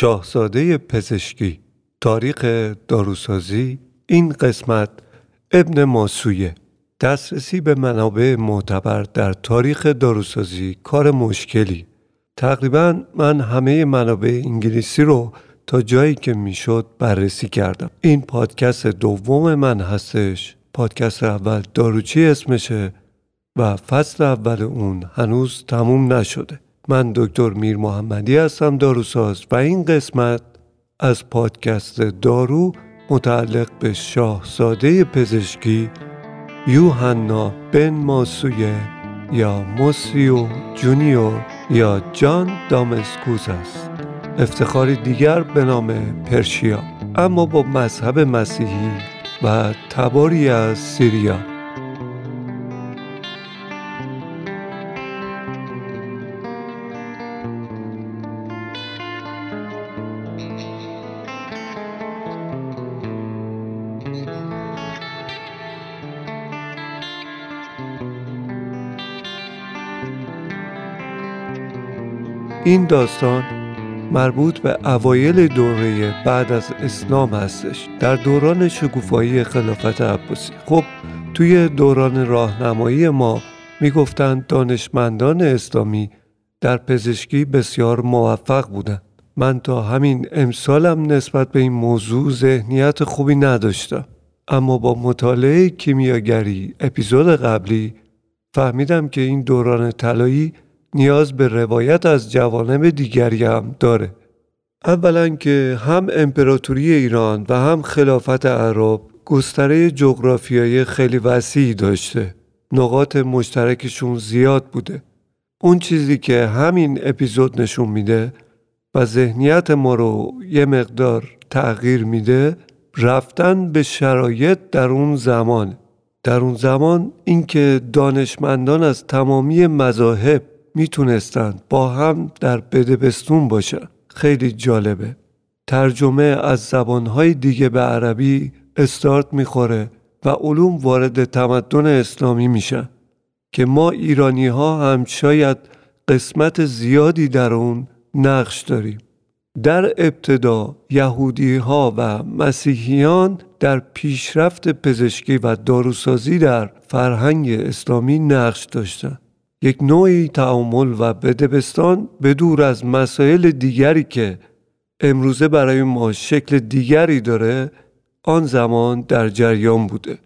شاهزاده پزشکی. تاریخ داروسازی این قسمت ابن ماسویه. دسترسی به منابع معتبر در تاریخ داروسازی کار مشکلی. تقریبا من همه منابع انگلیسی رو تا جایی که می‌شد بررسی کردم. این پادکست دوم من هستش. پادکست اول داروچی اسمشه و فصل اول اون هنوز تموم نشده. من دکتر میر محمدی هستم داروساز و این قسمت از پادکست دارو متعلق به شاهزاده پزشکی یوحنا بن ماسویه یا موسیو جونیور یا جان دامسکوز است. افتخاری دیگر به نام پرشیا اما با مذهب مسیحی و تباری از سیریا. این داستان مربوط به اوایل دوره بعد از اسلام هستش. در دوران شکوفایی خلافت عباسی. خب توی دوران راهنمایی ما می‌گفتند دانشمندان اسلامی در پزشکی بسیار موفق بودند. من تا همین امسالم نسبت به این موضوع ذهنیت خوبی نداشتم. اما با مطالعه کیمیاگری اپیزود قبلی فهمیدم که این دوران طلایی نیاز به روایت از جوانب دیگری هم داره. اولا که هم امپراتوری ایران و هم خلافت عرب گستره جغرافیایی خیلی وسیعی داشته. نقاط مشترکشون زیاد بوده. اون چیزی که همین اپیزود نشون میده و ذهنیت ما رو یه مقدار تغییر میده رفتن به شرایط در اون زمان. در اون زمان اینکه دانشمندان از تمامی مذاهب می‌تونستند با هم در بدبستون باشن. خیلی جالبه. ترجمه از زبانهای دیگه به عربی استارت می‌خوره و علوم وارد تمدن اسلامی میشن که ما ایرانی ها هم شاید قسمت زیادی در اون نقش داریم. در ابتدا یهودی ها و مسیحیان در پیشرفت پزشکی و داروسازی در فرهنگ اسلامی نقش داشتند. یک نوعی تعامل و بدبستان به دور از مسائل دیگری که امروزه برای ما شکل دیگری داره آن زمان در جریان بوده.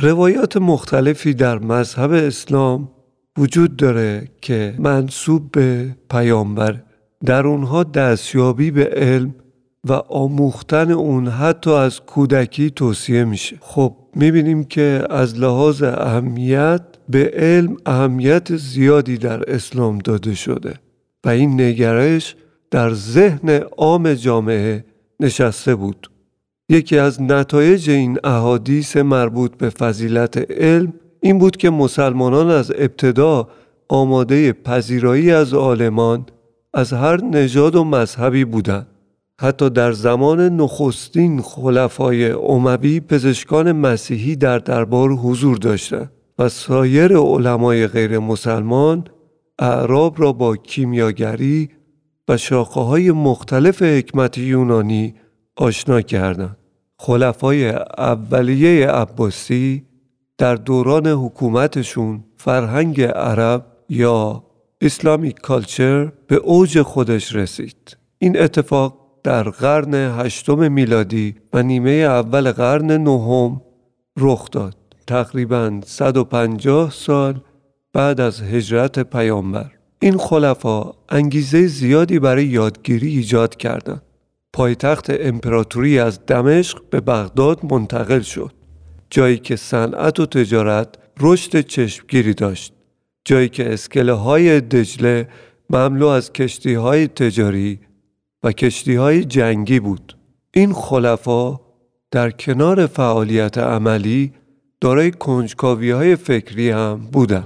روایات مختلفی در مذهب اسلام وجود داره که منصوب به پیامبر. در اونها دستیابی به علم و آموختن اون حتی از کودکی توصیه میشه. خب می‌بینیم که از لحاظ اهمیت به علم اهمیت زیادی در اسلام داده شده و این نگرش در ذهن عام جامعه نشسته بود. یکی از نتایج این احادیث مربوط به فضیلت علم این بود که مسلمانان از ابتدا آماده پذیرایی از عالمان از هر نژاد و مذهبی بودند. حتی در زمان نخستین خلفای اموی پزشکان مسیحی در دربار حضور داشتند. سایر علمای غیر مسلمان اعراب را با کیمیاگری و شاخه های مختلف حکمت یونانی آشنا کردند. خلفای اولیه عباسی در دوران حکومتشون فرهنگ عرب یا اسلامیک کالچر به اوج خودش رسید. این اتفاق در قرن هشتم میلادی و نیمه اول قرن نهم رخ داد. تقریبا 150 سال بعد از هجرت پیامبر این خلفا انگیزه زیادی برای یادگیری ایجاد کردند. پایتخت امپراتوری از دمشق به بغداد منتقل شد. جایی که صنعت و تجارت رشد چشمگیری داشت. جایی که اسکله های دجله مملو از کشتی های تجاری و کشتی های جنگی بود. این خلفا در کنار فعالیت عملی دارای کنجکاوی های فکری هم بودم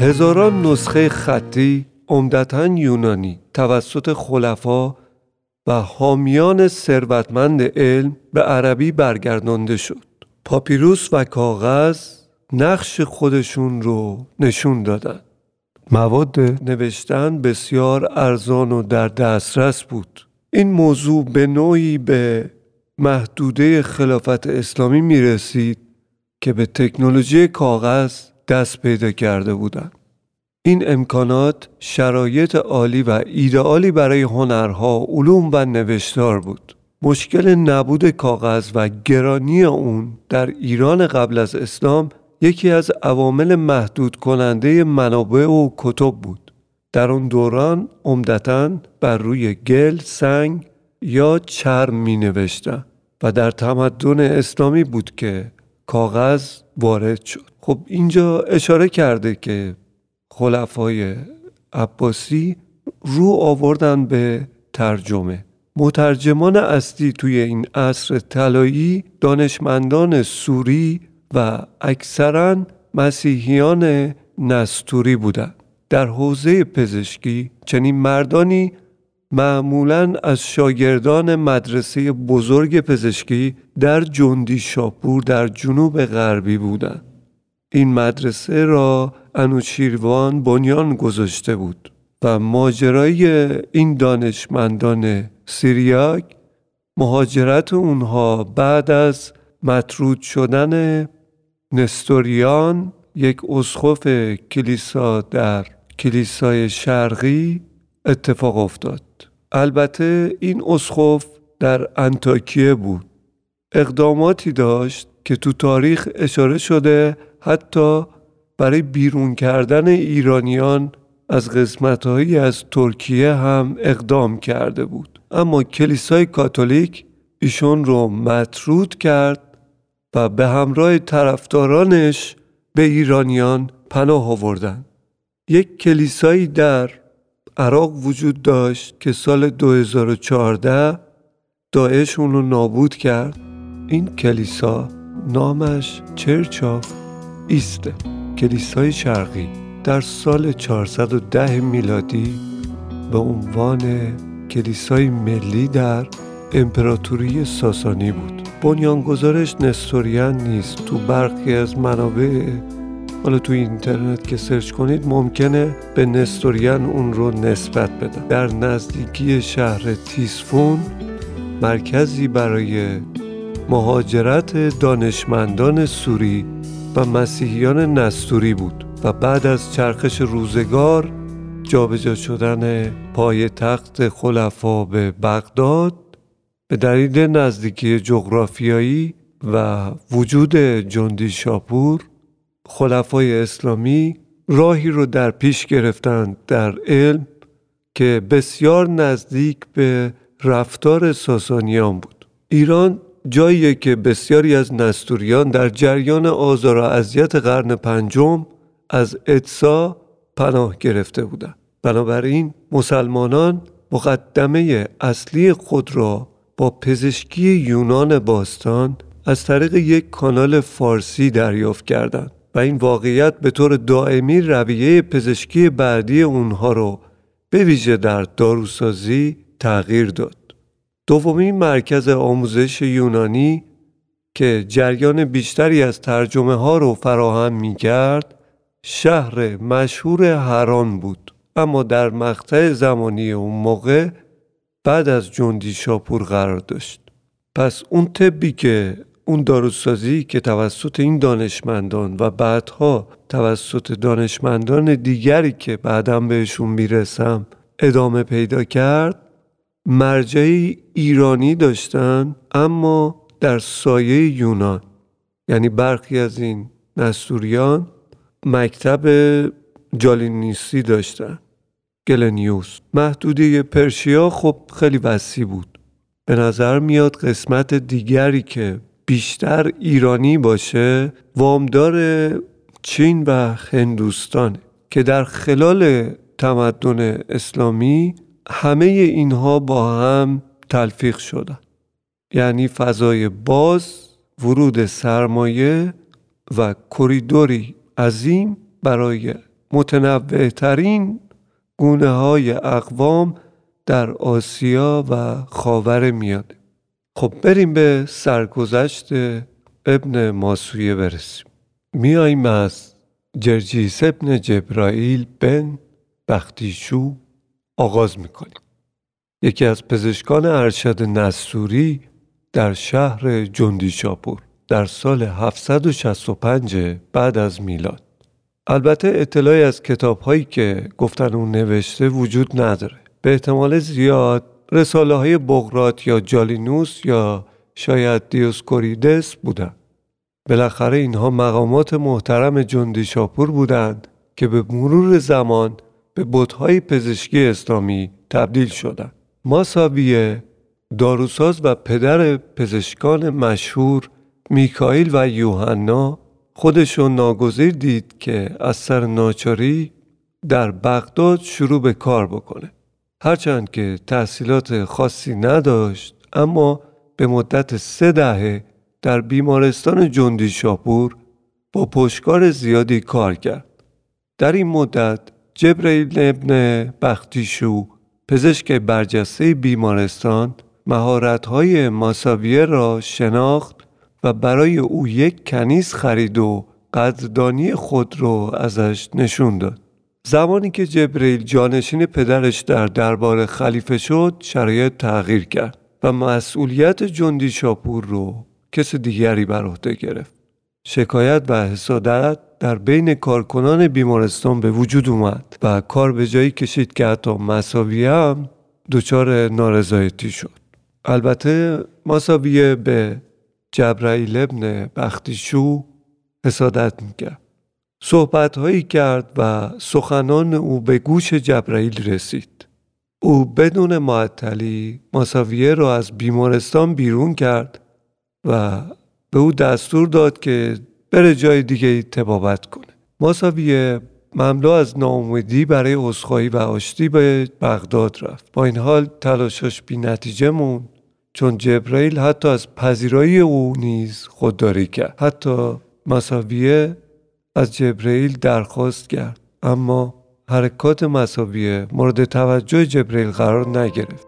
هزاران نسخه خطی عمدتا یونانی توسط خلفا و حامیان ثروتمند علم به عربی برگردانده شد. پاپیروس و کاغذ نقش خودشون رو نشون دادن. مواد نوشتن بسیار ارزان و در دسترس بود. این موضوع به نوعی به محدوده خلافت اسلامی می رسید که به تکنولوژی کاغذ دست پیدا کرده بودند. این امکانات شرایط عالی و ایدئالی برای هنرها، علوم و نوشتار بود. مشکل نبود کاغذ و گرانی اون در ایران قبل از اسلام یکی از عوامل محدود کننده منابع و کتب بود. در اون دوران عمدتا بر روی گل، سنگ یا چرم می نوشتن و در تمدن اسلامی بود که کاغذ وارد شد. خب اینجا اشاره کرده که خلفای عباسی رو آوردن به ترجمه. مترجمان اصلی توی این عصر طلایی دانشمندان سوری و اکثرا مسیحیان نستوری بودند. در حوزه پزشکی چنین مردانی معمولا از شاگردان مدرسه بزرگ پزشکی در جندی شاپور در جنوب غربی بودند. این مدرسه را انوشیروان بنیان گذاشته بود و ماجرای این دانشمندان سیریاک مهاجرت اونها بعد از مطرود شدن نستوریان یک اسخف کلیسا در کلیسای شرقی اتفاق افتاد. البته این اسخف در انتاکیه بود. اقداماتی داشت که تو تاریخ اشاره شده حتی برای بیرون کردن ایرانیان از قسمتهایی از ترکیه هم اقدام کرده بود. اما کلیسای کاتولیک ایشون رو مطرود کرد و به همراه طرفدارانش به ایرانیان پناه آوردن. یک کلیسایی در عراق وجود داشت که سال 2014 داعش اون رو نابود کرد. این کلیسا نامش چرچ آف ایسته. کلیسای شرقی در سال 410 میلادی به عنوان کلیسای ملی در امپراتوری ساسانی بود. بنیانگذارش نستوریان نیست. تو برخی از منابع حالا تو اینترنت که سرچ کنید ممکنه به نستوریان اون رو نسبت بدن. در نزدیکی شهر تیسفون مرکزی برای مهاجرت دانشمندان سوری و مسیحیان نستوری بود و بعد از چرخش روزگار جابجا شدن پای تخت خلفا به بغداد به دلیل نزدیکی جغرافیایی و وجود جندی شاپور خلفای اسلامی راهی رو در پیش گرفتند در علم که بسیار نزدیک به رفتار ساسانیان بود. ایران جاییه که بسیاری از نستوریان در جریان آزار و اذیت قرن پنجم از ادسا پناه گرفته بودند بنابراین مسلمانان مقدمه اصلی خود را با پزشکی یونان باستان از طریق یک کانال فارسی دریافت کردند و این واقعیت به طور دائمی رویه پزشکی بعدی اونها رو به ویژه در داروسازی تغییر داد. دومین مرکز آموزش یونانی که جریان بیشتری از ترجمه ها رو فراهم می کرد شهر مشهور هران بود. اما در مقطع زمانی اون موقع بعد از جندی شاپور قرار داشت. پس اون طبی که اون داروسازی که توسط این دانشمندان و بعدها توسط دانشمندان دیگری که بعدم بهشون می‌رسم ادامه پیدا کرد مرجعی ایرانی داشتن اما در سایه یونان. یعنی برخی از این نستوریان مکتب جالینیسی داشتن. گلنیوس. محدوده پرشیا خب خیلی وسیع بود. به نظر میاد قسمت دیگری که بیشتر ایرانی باشه وامدار چین و هندوستان که در خلال تمدن اسلامی همه اینها با هم تلفیق شدن. یعنی فضای باز ورود سرمایه و کریدوری عظیم برای متنوع گونه های اقوام در آسیا و خاور میانه. خب بریم به سرگذشت ابن ماسویه برسیم. میاییم از جرجیس ابن جبرائیل بن بختیشو آغاز می‌کنیم. یکی از پزشکان ارشد نسوری در شهر جندیشاپور در سال 765 بعد از میلاد. البته اطلاعی از کتاب هایی که گفتن اون نوشته وجود نداره. به احتمال زیاد رساله های بغرات یا جالینوس یا شاید دیوسکوریدس بودن. بالاخره اینها مقامات محترم جندی شاپور بودند که به مرور زمان به بودهای پزشکی اسلامی تبدیل شدند. ماساویه داروساز و پدر پزشکان مشهور میکائیل و یوحنا خودشون ناگزیر دید که از سر ناچاری در بغداد شروع به کار بکنه. هرچند که تحصیلات خاصی نداشت اما به مدت سه دهه در بیمارستان جندی شاپور با پشکار زیادی کار کرد. در این مدت جبرئیل ابن بختیشو پزشک برجسته بیمارستان مهارت‌های ماساویه را شناخت و برای او یک کنیز خرید و قدردانی خود را ازش نشون داد. زمانی که جبریل جانشین پدرش در دربار خلیفه شد شرایط تغییر کرد و مسئولیت جندی شاپور رو کس دیگری بر عهده گرفت. شکایت و حسادت در بین کارکنان بیمارستان به وجود اومد و کار به جایی کشید که حتی مساویه هم دچار نارضایتی شد. البته مساویه به جبرائیل ابن بختیشو حسادت می‌کرد. صحبت هایی کرد و سخنان او به گوش جبرائیل رسید. او بدون معطلی ماساویه را از بیمارستان بیرون کرد و به او دستور داد که بره جای دیگه تبابت کنه. ماساویه مملو از ناامیدی برای عذرخواهی و آشتی به بغداد رفت. با این حال تلاشش بی نتیجه موند چون جبرئیل حتی از پذیرایی او نیز خودداری کرد. حتی ماساویه از جبرئیل درخواست کرد اما حرکات مساویه مورد توجه جبرئیل قرار نگرفت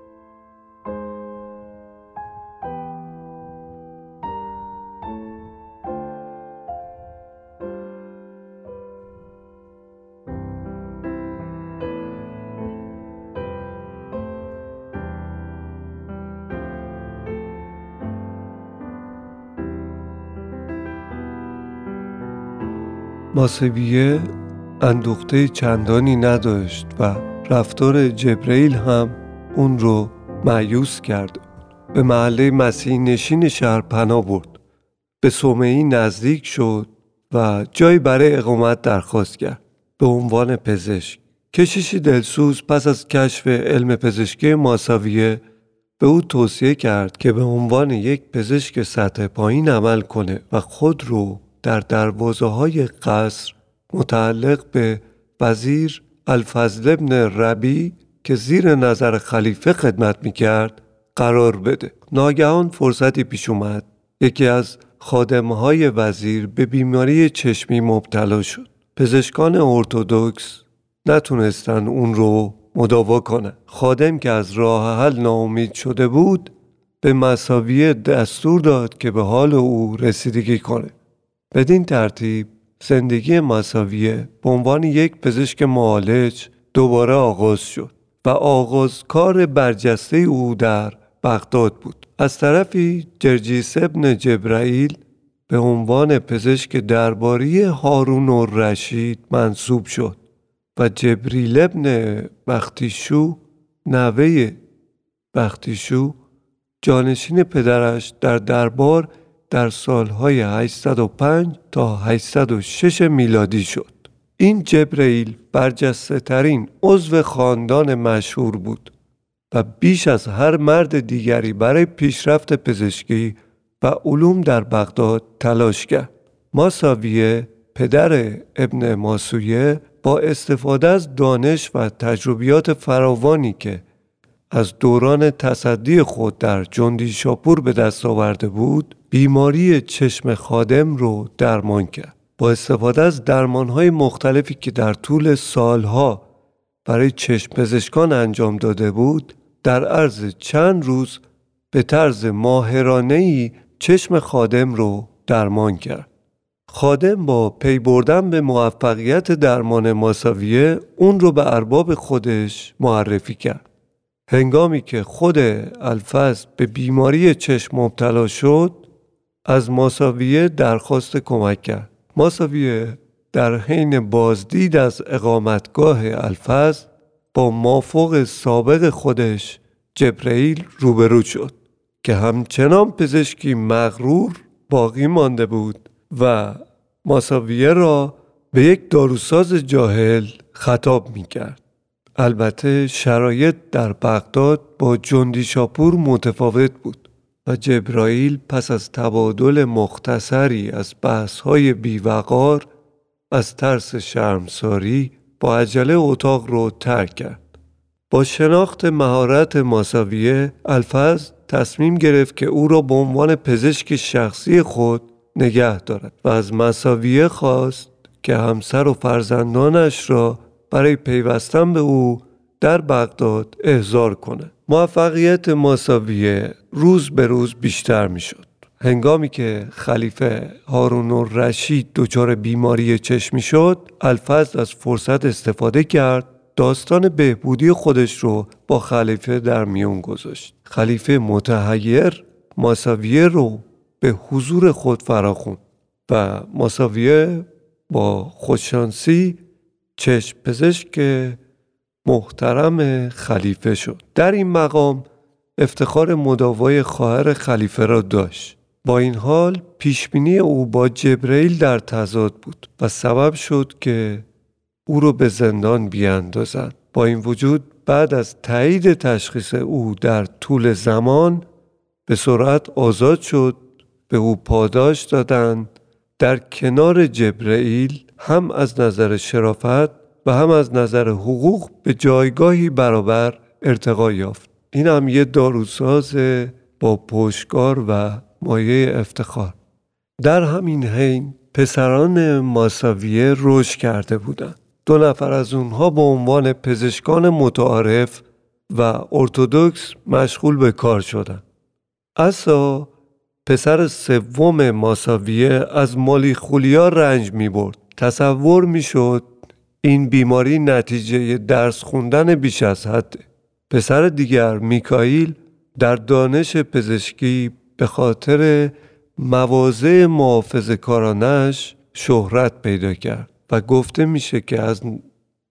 ماسویه اندوخته چندانی نداشت و رفتار جبرئیل هم اون رو معیوس کرد. به محله مسیح نشین شهر پناه برد. به سومهی نزدیک شد و جایی برای اقامت درخواست کرد. به عنوان پزشک. کشیشی دلسوز پس از کشف علم پزشکی ماساویه به او توصیه کرد که به عنوان یک پزشک سطح پایین عمل کنه و خود رو در دروازه های قصر متعلق به وزیر الفضل ابن ربی که زیر نظر خلیفه خدمت می کرد قرار بده. ناگهان فرصتی پیش اومد. یکی از خادمهای وزیر به بیماری چشمی مبتلا شد. پزشکان ارتودکس نتونستن اون رو مداوا کنه خادم که از راه حل ناامید شده بود به مساویه دستور داد که به حال او رسیدگی کنه. بدین ترتیب زندگی مساویه به عنوان یک پزشک معالج دوباره آغاز شد و آغاز کار برجسته او در بغداد بود. از طرفی جرجیس ابن جبرائیل به عنوان پزشک درباری هارون و رشید منصوب شد و جبریل ابن بختیشو نوه بختیشو جانشین پدرش در دربار در سالهای 805 تا 806 میلادی شد. این جبرئیل برجسته ترین عضو خاندان مشهور بود و بیش از هر مرد دیگری برای پیشرفت پزشکی و علوم در بغداد تلاش کرد. ماساویه پدر ابن ماسویه با استفاده از دانش و تجربیات فراوانی که از دوران تصدی خود در جندی شاپور به دست آورده بود بیماری چشم خادم رو درمان کرد با استفاده از درمانهای مختلفی که در طول سالها برای چشم پزشکان انجام داده بود در عرض چند روز به طرز ماهرانهی چشم خادم رو درمان کرد. خادم با پی بردن به موفقیت درمان ماساویه اون رو به ارباب خودش معرفی کرد. هنگامی که خود الفز به بیماری چشم مبتلا شد از ماساویه درخواست کمک کرد. ماساویه در حین بازدید از اقامتگاه الفز با مافوق سابق خودش جبرئیل روبرو شد که همچنان پزشکی مغرور باقی مانده بود و ماساویه را به یک داروساز جاهل خطاب می کرد. البته شرایط در بغداد با جندی شاپور متفاوت بود و جبرائیل پس از تبادل مختصری از بحث‌های بیوقار از ترس شرمساری با عجله اتاق رو ترک کرد. با شناخت مهارت ماساویه الفز تصمیم گرفت که او را به عنوان پزشک شخصی خود نگه دارد و از ماساویه خواست که همسر و فرزندانش را برای پیوستن به او در بغداد احضار کند. موفقیت ماساویه روز به روز بیشتر می شد. هنگامی که خلیفه هارون رشید دچار بیماری چشمی شد الفضل از فرصت استفاده کرد داستان بهبودی خودش رو با خلیفه در میون گذاشت خلیفه متحیر ماساویه رو به حضور خود فراخوند و ماساویه با خودشانسی چشم پزشک محترم خلیفه شد. در این مقام افتخار مداوای خواهر خلیفه را داشت. با این حال پیشبینی او با جبرئیل در تضاد بود و سبب شد که او را به زندان بیاندازند. با این وجود بعد از تایید تشخیص او در طول زمان به سرعت آزاد شد به او پاداش دادند. در کنار جبرئیل هم از نظر شرافت و هم از نظر حقوق به جایگاهی برابر ارتقا یافت. این هم یه داروساز با پشتکار و مایه افتخار. در همین حین پسران ماساویه رشد کرده بودند. دو نفر از اونها به عنوان پزشکان متعارف و ارتودکس مشغول به کار شدند. اسا پسر سوم ماساویه از مالی خولیا رنج می برد تصور می شد این بیماری نتیجه درس خوندن بیش از حده پسر دیگر میکائیل در دانش پزشکی به خاطر مواضع محافظ کارانش شهرت پیدا کرد و گفته میشه که از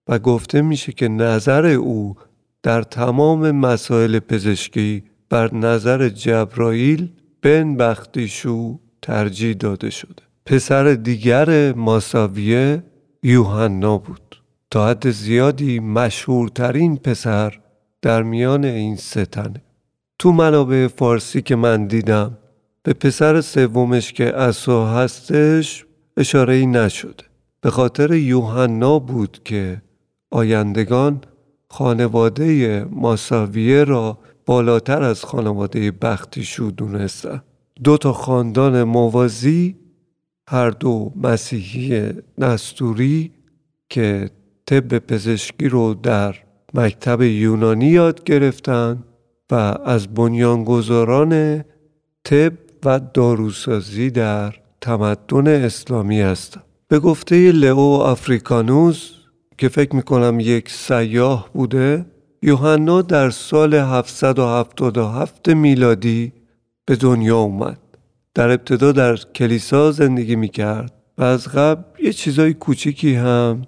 و گفته میشه که نظر او در تمام مسائل پزشکی بر نظر جبرائیل بن بختیشو ترجیح داده شده. پسر دیگر ماساویه یوحنا بود. تا حد زیادی مشهورترین پسر در میان این ستنه تو منابع فارسی که من دیدم به پسر سومش که اسا هستش اشاره ای نشده. به خاطر یوحنا بود که آیندگان خانواده ماساویه را بالاتر از خانواده بختیشو دونستن. دو تا خاندان موازی هر دو مسیحی نستوری که طب پزشکی رو در مکتب یونانی یاد گرفتن و از بنیانگذاران طب و داروسازی در تمدن اسلامی هستند. به گفته لئو افریکانوس که فکر می‌کنم یک سیاه بوده یوحنا در سال 777 میلادی به دنیا اومد در ابتدا در کلیسا زندگی می‌کرد و از قبل یه چیزای کوچیکی هم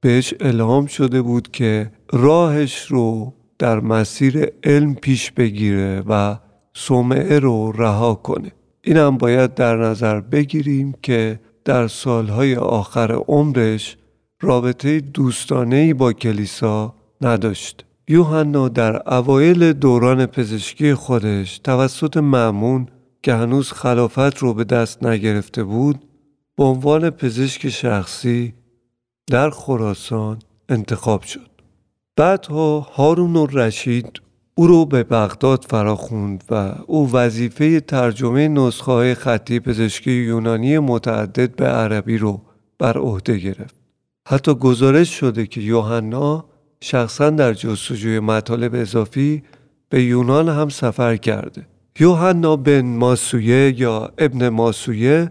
بهش الهام شده بود که راهش رو در مسیر علم پیش بگیره و سومعه رو رها کنه. این هم باید در نظر بگیریم که در سالهای آخر عمرش رابطه دوستانهی با کلیسا نداشت. یوحنا در اوایل دوران پزشکی خودش توسط معمون که هنوز خلافت رو به دست نگرفته بود به عنوان پزشک شخصی در خراسان انتخاب شد. بعدها هارون و رشید او رو به بغداد فراخوند و او وظیفه ترجمه نسخه خطی پزشکی یونانی متعدد به عربی رو بر عهده گرفت. حتی گزارش شده که یوحنا شخصا در جستجوی مطالب اضافی به یونان هم سفر کرده. یوحنا بن ماسویه یا ابن ماسویه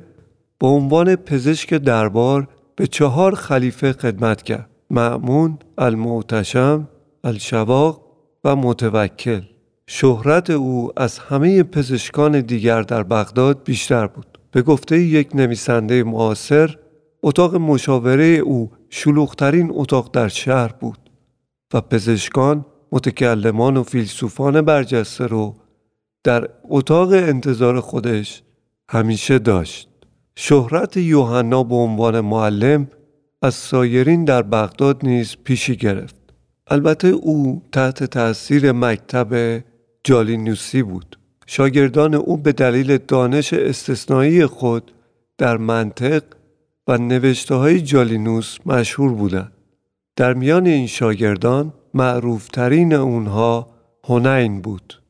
به عنوان پزشک دربار به چهار خلیفه خدمت کرد معمون، المعتشم، الشواق و متوکل. شهرت او از همه پزشکان دیگر در بغداد بیشتر بود. به گفته یک نویسنده معاصر اتاق مشاوره او شلوغترین اتاق در شهر بود و پزشکان متکلمان و فیلسوفان برجسته رو در اتاق انتظار خودش همیشه داشت. شهرت یوحنا به عنوان معلم از سایرین در بغداد نیز پیشی گرفت. البته او تحت تاثیر مکتب جالینوسی بود. شاگردان او به دلیل دانش استثنایی خود در منطق و نوشته های جالینوس مشهور بودند. در میان این شاگردان معروفترین اونها هنین بود.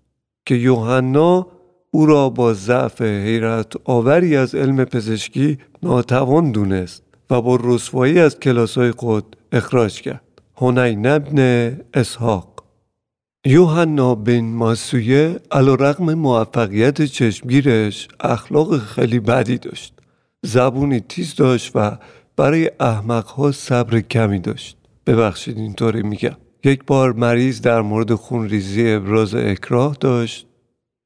که یوحنا او را با ضعف حیرت آوری از علم پزشکی ناتوان دونست و با رسوایی از کلاسای خود اخراج کرد. هنین ابن اسحاق یوحنا بن ماسویه علا رقم موفقیت چشمگیرش اخلاق خیلی بدی داشت. زبونی تیز داشت و برای احمقها صبر کمی داشت. ببخشید اینطوری میگم. یک بار مریض در مورد خونریزی ابراز اکراه داشت.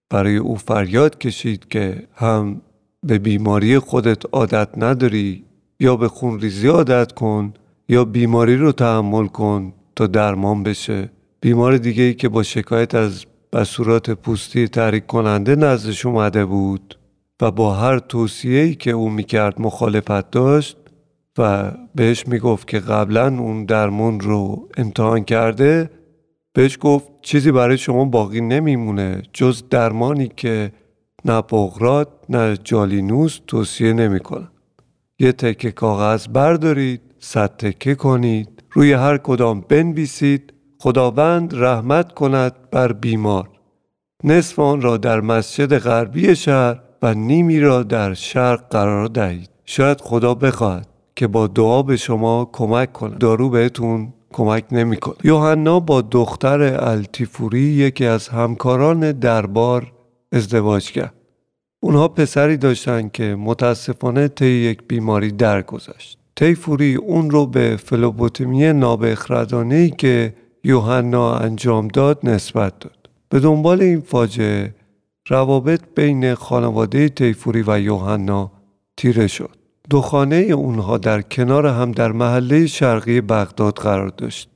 برای او فریاد کشید که هم به بیماری خودت عادت نداری یا به خونریزی عادت کن یا بیماری رو تحمل کن تا درمان بشه. بیمار دیگه ای که با شکایت از بسورات پوستی تحریک کننده نزدش اومده بود و با هر توصیه ای که او می‌کرد مخالفت داشت و بهش می‌گفت که قبلا اون درمون رو امتحان کرده بهش گفت چیزی برای شما باقی نمیمونه جز درمانی که نه بغرات نه جالینوس توصیه نمی‌کنن یه تکه کاغذ بردارید صد تکه کنید روی هر کدام بنویسید خداوند رحمت کند بر بیمار. نصف آن را در مسجد غربی شهر و نیمی را در شرق قرار دهید. شاید خدا بخواهد. که با دعا به شما کمک کنه. دارو بهتون کمک نمی‌کنه. یوحنا با دختر التیفوری یکی از همکاران دربار ازدواج کرد. اونها پسری داشتن که متاسفانه طی یک بیماری درگذشت. تیفوری اون رو به فلوبوتمی نابخردانه که یوحنا انجام داد نسبت داد. به دنبال این فاجعه روابط بین خانواده تیفوری و یوحنا تیره شد. دو خانه اونها در کنار هم در محله شرقی بغداد قرار داشت.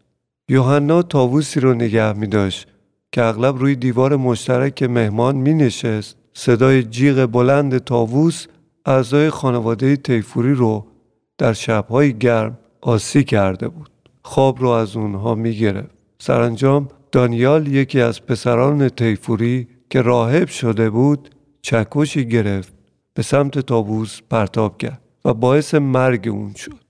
یوحنا تاووسی رو نگه می داشت که اغلب روی دیوار مشترک مهمان می نشست. صدای جیغ بلند تاووس اعضای خانواده تیفوری رو در شبهای گرم آسی کرده بود. خواب رو از اونها می گرفت. سرانجام دانیال یکی از پسران تیفوری که راهب شده بود چکشی گرفت به سمت تابوس پرتاب کرد. و باعث مرگ اون شد.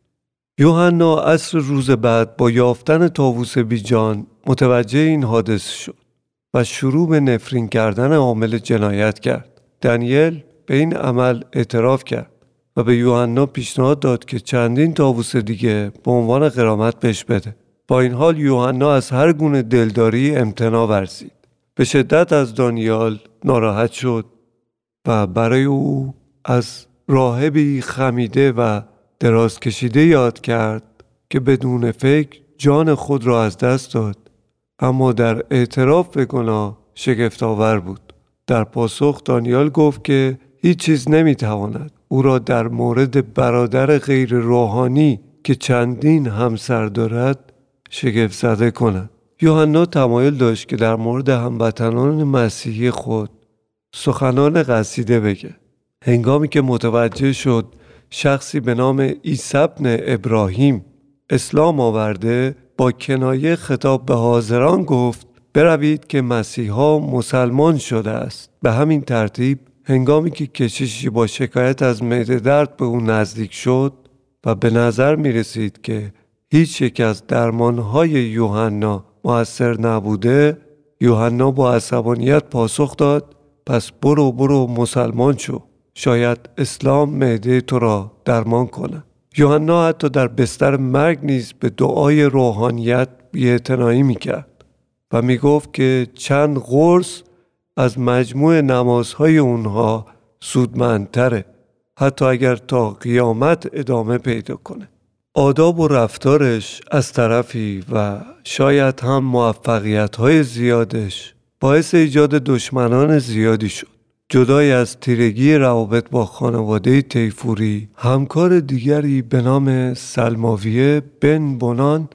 یوحنا عصر روز بعد با یافتن تاووس بیجان متوجه این حادث شد و شروع به نفرین کردن عامل جنایت کرد. دانیل به این عمل اعتراف کرد و به یوحنا پیشنهاد داد که چندین تاووس دیگه به عنوان قرامت بهش بده. با این حال یوحنا از هر گونه دلداری امتنا ورزید. به شدت از دانیال ناراحت شد و برای او از راهبی خمیده و دراز کشیده یاد کرد که بدون فکر جان خود را از دست داد. اما در اعتراف به گناه شگفتآور بود. در پاسخ دانیال گفت که هیچ چیز نمی‌تواند او را در مورد برادر غیر روحانی که چندین همسر دارد شگفت زده کند. یوحنا تمایل داشت که در مورد هموطنان مسیحی خود سخنان قصیده بگه. هنگامی که متوجه شد شخصی به نام ایسبن ابراهیم اسلام آورده با کنایه خطاب به حاضران گفت بروید که مسیحا مسلمان شده است. به همین ترتیب هنگامی که کشیشی با شکایت از معده درد به او نزدیک شد و به نظر می رسید که هیچ یک از درمانهای یوحنا موثر نبوده یوحنا با عصبانیت پاسخ داد پس برو برو مسلمان شو. شاید اسلام معده تو را درمان کنه. یوحنا حتی در بستر مرگ نیز به دعای روحانیت بیاعتنایی می‌کرد و می‌گفت که چند قرص از مجموع نمازهای اونها سودمندتره حتی اگر تا قیامت ادامه پیدا کنه. آداب و رفتارش از طرفی و شاید هم موفقیت های زیادش باعث ایجاد دشمنان زیادی شد. جدای از تیرگی روابط با خانواده تیفوری همکار دیگری به نام سلماویه بن بونان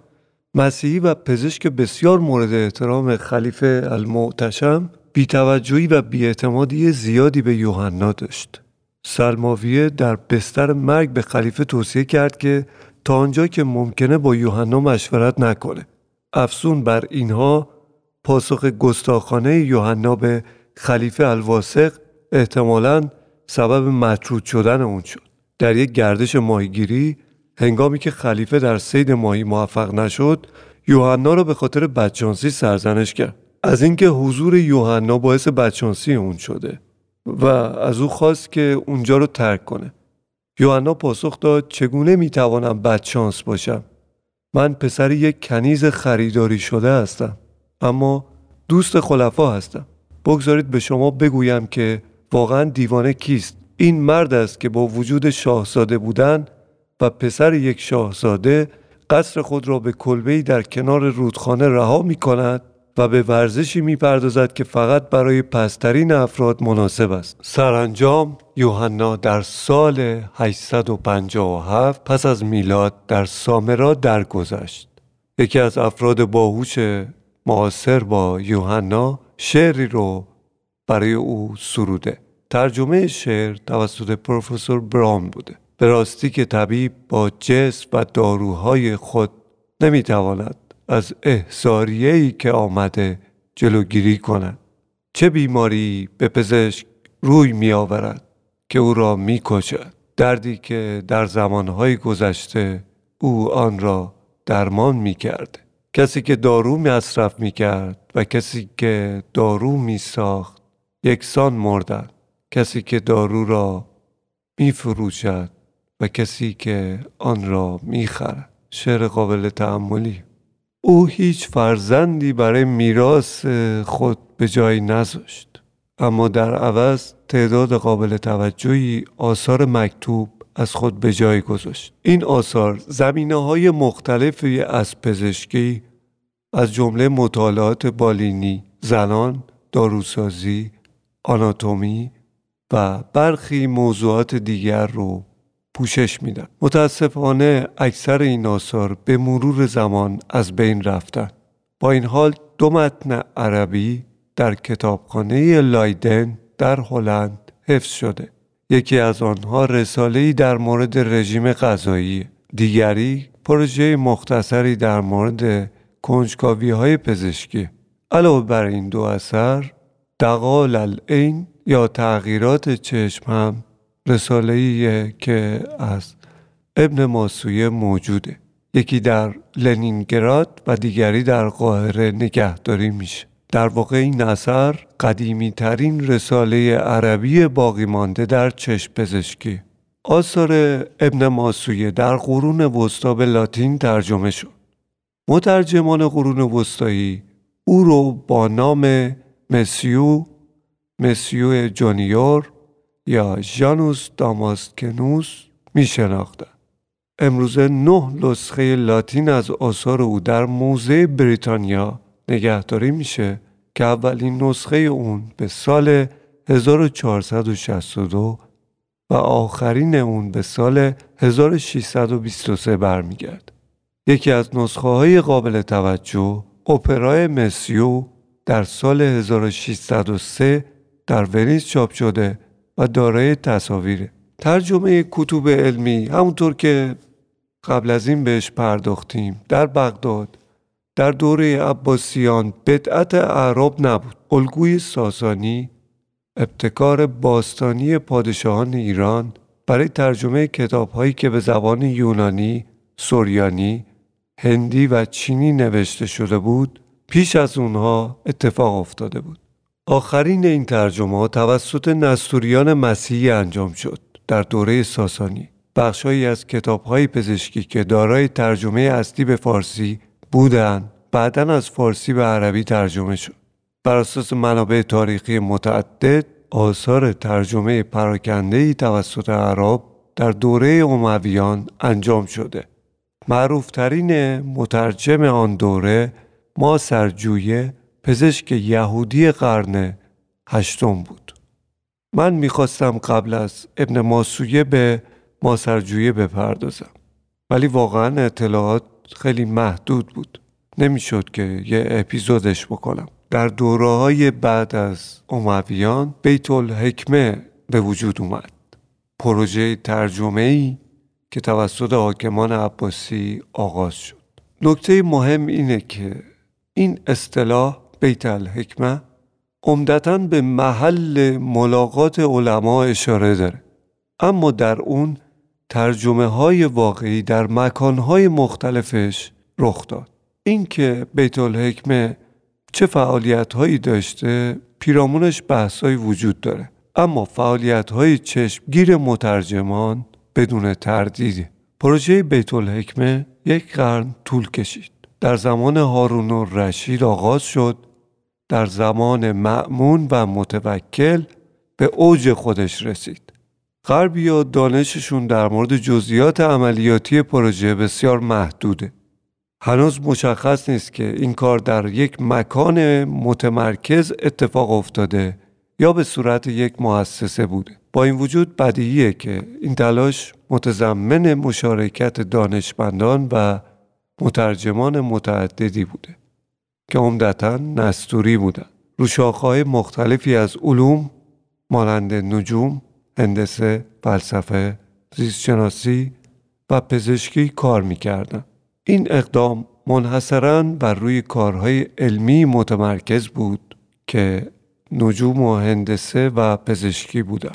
مسیحی و پزشک بسیار مورد احترام خلیفه المعتشم بیتوجهی و بیاعتمادی زیادی به یوحنا داشت. سلماویه در بستر مرگ به خلیفه توصیه کرد که تا آنجا که ممکنه با یوحنا مشورت نکنه. افسون بر اینها پاسخ گستاخانه یوحنا به خلیفه الواسق احتمالا سبب مطرود شدن اون شد. در یک گردش ماهیگیری هنگامی که خلیفه در سید ماهی موفق نشد یوحنا را به خاطر بدشانسی سرزنش کرد. از اینکه حضور یوحنا باعث بدشانسی اون شده و از او خواست که اونجا رو ترک کنه. یوحنا پاسخ داد چگونه می‌توانم بدشانس باشم؟ من پسر یک کنیز خریداری شده هستم اما دوست خلفا هستم. بگذارید به شما بگویم که واقعا دیوانه کیست. این مرد است که با وجود شاهزاده بودن و پسر یک شاهزاده قصر خود را به کلبهی در کنار رودخانه رها می کند و به ورزشی می‌پردازد که فقط برای پسترین افراد مناسب است. سرانجام یوحنا در سال 857 پس از میلاد در سامرا درگذشت. یکی از افراد باهوش معاصر با یوحنا شعری رو برای او سروده. ترجمه شعر توسط پروفسور برام بوده. به راستی که طبیب با جسم و داروهای خود نمی‌تواند از احزاریهی که آمده جلوگیری کند. چه بیماری به پزشک روی می آورد که او را می کشد دردی که در زمانهای گذشته او آن را درمان می کرد. کسی که دارو مصرف می کرد و کسی که دارو می ساخت یکسان مردند. کسی که دارو را می فروشد و کسی که آن را می خرد شعر قابل تعملی او هیچ فرزندی برای میراث خود به جای نذاشت. اما در عوض تعداد قابل توجهی آثار مکتوب از خود به جای گذاشت. این آثار زمینه های مختلفی از پزشکی از جمله مطالعات بالینی زنان داروسازی آناتومی و برخی موضوعات دیگر رو پوشش میدن. متاسفانه اکثر این آثار به مرور زمان از بین رفتن. با این حال دو متن عربی در کتابخانه لایدن در هلند حفظ شده. یکی از آنها رساله‌ای در مورد رژیم غذایی دیگری پروژه مختصری در مورد کنجکاوی های پزشکی. علاوه بر این دو اثر دقال العین یا تغییرات چشم هم رساله که از ابن ماسویه موجوده. یکی در لنینگراد و دیگری در قاهره نگهداری میشه. در واقع این اثر قدیمی ترین رساله عربی باقی مانده در چشم پزشکی. آثار ابن ماسویه در قرون وسطا به لاتین ترجمه شد. مترجمان قرون وسطایی او رو با نام مسیو مسیو جونیور یا ژانوس داماسکنوس می شناختن. امروزه نه نسخه لاتین از آثار او در موزه بریتانیا نگهداری میشه که اولین نسخه اون به سال 1462 و آخرین اون به سال 1623 برمیگرد. یکی از نسخه های قابل توجه اپرای مسیو در سال 1603 در ونیز چاپ شده و دارای تصاویره. ترجمه کتب علمی همونطور که قبل از این بهش پرداختیم در بغداد در دوره عباسیان بدعت اعراب نبود. الگوی ساسانی ابتکار باستانی پادشاهان ایران برای ترجمه کتاب هایی که به زبان یونانی، سوریانی، هندی و چینی نوشته شده بود پیش از اونها اتفاق افتاده بود. آخرین این ترجمه توسط نستوریان مسیحی انجام شد در دوره ساسانی. بخشهایی از کتابهای پزشکی که دارای ترجمه اصلی به فارسی بودند بعدا از فارسی به عربی ترجمه شد. بر اساس منابع تاریخی متعدد آثار ترجمه پراکنده توسط عرب در دوره امویان انجام شده. معروفترین مترجم آن دوره ما سرجویه پزشک یهودی قرن هشتم بود. من می‌خواستم قبل از ابن ماسویه به ماسرجویه بپردازم. ولی واقعا اطلاعات خیلی محدود بود. نمی‌شد که یه اپیزودش بکنم. در دوره های بعد از امویان بیت الحکمه به وجود اومد. پروژه ترجمه ای که توسط حاکمان عباسی آغاز شد. نکته مهم اینه که این اصطلاح بیت الحکمه عمدتا به محل ملاقات علما اشاره داره. اما در اون ترجمه های واقعی در مکان های مختلفش رخ داد. اینکه بیت الحکمه چه فعالیت هایی داشته پیرامونش بحث وجود داره. اما فعالیت های چشمگیر مترجمان بدون تردید پروژه بیت الحکمه یک قرن طول کشید. در زمان هارون و رشید آغاز شد. در زمان معمون و متوکل به اوج خودش رسید. غربیا دانششون در مورد جزئیات عملیاتی پروژه بسیار محدوده. هنوز مشخص نیست که این کار در یک مکان متمرکز اتفاق افتاده یا به صورت یک مؤسسه بوده با این وجود بدیهیه که این تلاش متضمن مشارکت دانشمندان و مترجمان متعددی بوده که عمدتا نستوری بودن رو مختلفی از علوم مانند نجوم، هندسه، فلسفه، زیستشناسی و پزشکی کار می‌کردن. این اقدام منحصرا بر روی کارهای علمی متمرکز بود که نجوم و هندسه و پزشکی بودن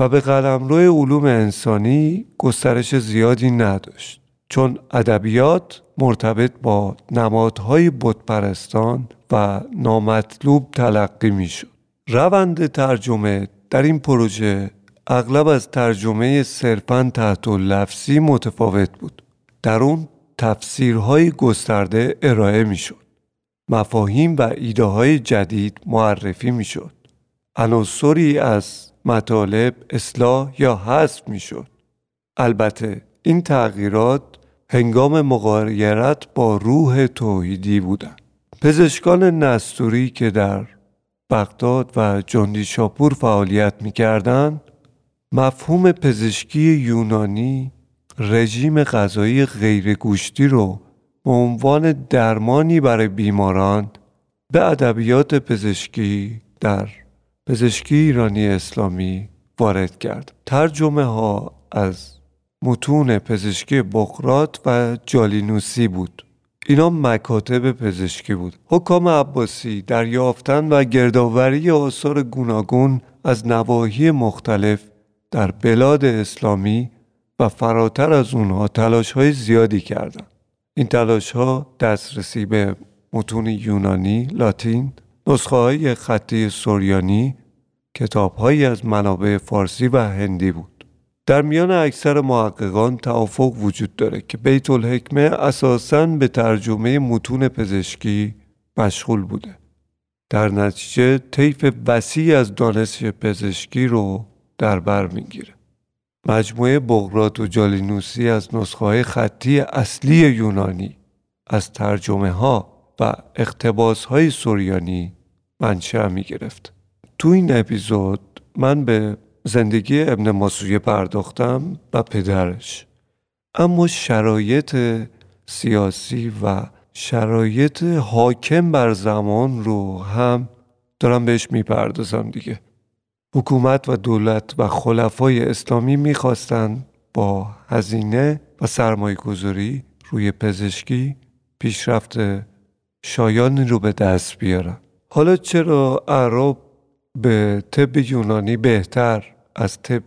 و به قلمرو علوم انسانی گسترش زیادی نداشت چون ادبیات مرتبط با نمادهای بتپرستان و نامطلوب تلقی می‌شد. روند ترجمه در این پروژه اغلب از ترجمه صرفا تحت لفظی متفاوت بود. در اون تفسیرهای گسترده ارائه می‌شد. مفاهیم و ایده های جدید معرفی می‌شد. عناصری از مطالب اصلاح یا حذف می‌شد. البته این تغییرات هنگام مقایرت با روح توحیدی بودند. پزشکان نستوری که در بغداد و جندی شاپور فعالیت می‌کردند مفهوم پزشکی یونانی رژیم غذایی غیرگوشتی رو به عنوان درمانی برای بیماران به ادبیات پزشکی در پزشکی ایرانی اسلامی وارد کرد. ترجمه ها از متون پزشکی بقرات و جالینوسی بود. اینا مکاتب پزشکی بود. حکام عباسی در یافتن و گردآوری آثار گوناگون از نواحی مختلف در بلاد اسلامی و فراتر از اونها تلاش های زیادی کردند. این تلاش ها دسترسی به متون یونانی، لاتین، نسخه های خطی سوریانی، کتاب از منابع فارسی و هندی بود. در میان اکثر محققان توافق وجود داره که بیت الحکمه اساساً به ترجمه متون پزشکی مشغول بوده. در نتیجه طیف وسیع از دانش پزشکی رو در بر می‌گیره. مجموعه بغرات و جالینوسی از نسخه های خطی اصلی یونانی از ترجمه ها و اقتباس های سوریانی منشأ می گرفت. تو این اپیزود من به زندگی ابن ماسویه پرداختم و پدرش اما شرایط سیاسی و شرایط حاکم بر زمان رو هم دارم بهش می‌پردازم دیگه حکومت و دولت و خلفای اسلامی می‌خواستند با هزینه و سرمایه گذاری روی پزشکی پیشرفت شایانی رو به دست بیارن. حالا چرا عرب به طب یونانی بهتر از طب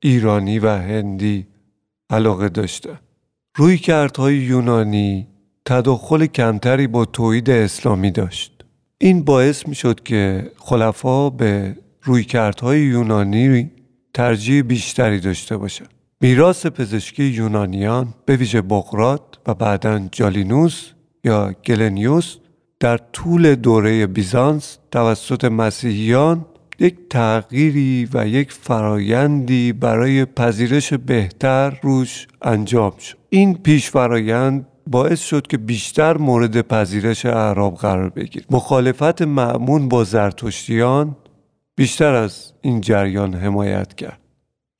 ایرانی و هندی علاقه داشته؟ روی کردهای یونانی تداخل کمتری با توحید اسلامی داشت. این باعث می شد که خلفا به روی کردهای یونانی ترجیح بیشتری داشته باشند میراث پزشکی یونانیان به ویژه بقرات و بعدا جالینوس یا گلنیوس در طول دوره بیزانس توسط مسیحیان یک تغییری و یک فرایندی برای پذیرش بهتر روش انجام شد. این پیش فرایند باعث شد که بیشتر مورد پذیرش اعراب قرار بگیرد. مخالفت معمون با زرتشتیان بیشتر از این جریان حمایت کرد.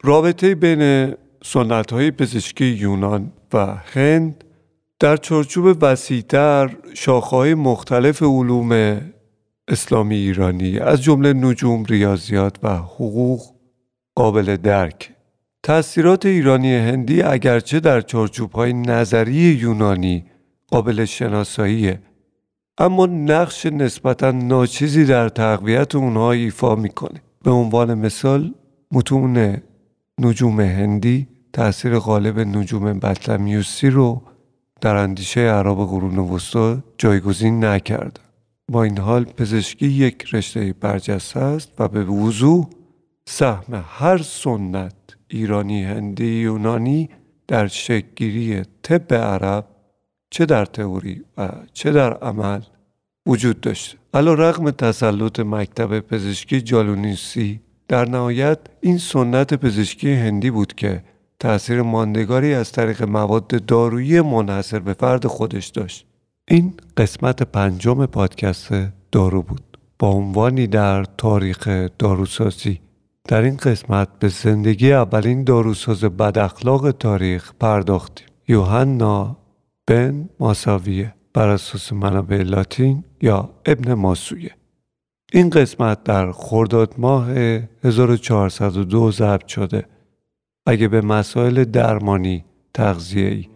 رابطه بین سنت های پزشکی یونان و هند در چارچوب وسیعتر شاخه‌های مختلف علوم اسلامی ایرانی از جمله نجوم ریاضیات و حقوق قابل درک. تأثیرات ایرانی هندی اگرچه در چارچوب های نظری یونانی قابل شناساییه اما نقش نسبتا ناچیزی در تقویت اونها ایفا می‌کنه. به عنوان مثال متون نجوم هندی تأثیر غالب نجوم بطلمیوسی رو در اندیشه عرب قرون وسطا جایگزین نکردن با این حال پزشکی یک رشته برجسته است و به وضوح سهم هر سنت ایرانی هندی یونانی در شکلگیری طب عرب چه در تئوری و چه در عمل وجود داشته؟ علا رقم تسلط مکتب پزشکی جالونیسی در نهایت این سنت پزشکی هندی بود که تأثیر ماندگاری از طریق مواد دارویی منحصر به فرد خودش داشت. این قسمت پنجم پادکست دارو بود. با عنوانی در تاریخ داروسازی. در این قسمت به زندگی اولین داروساز بداخلاق تاریخ پرداختیم. یوحنا بن ماساویه بر اساس منابع لاتین یا ابن ماسویه. این قسمت در خرداد ماه 1402 ضبط شده. اگه به مسائل درمانی تغذیه‌ای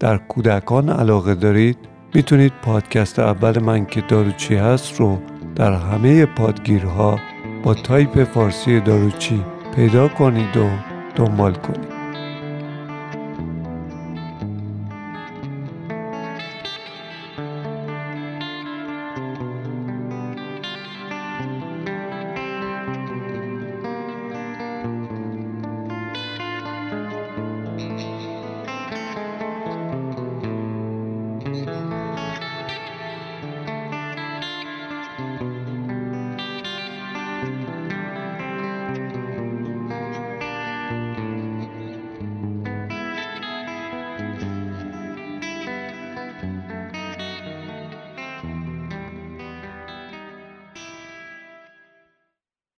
در کودکان علاقه دارید می‌تونید پادکست اول من که داروچی هست رو در همه پادگیرها با تایپ فارسی داروچی پیدا کنید و دنبال کنید.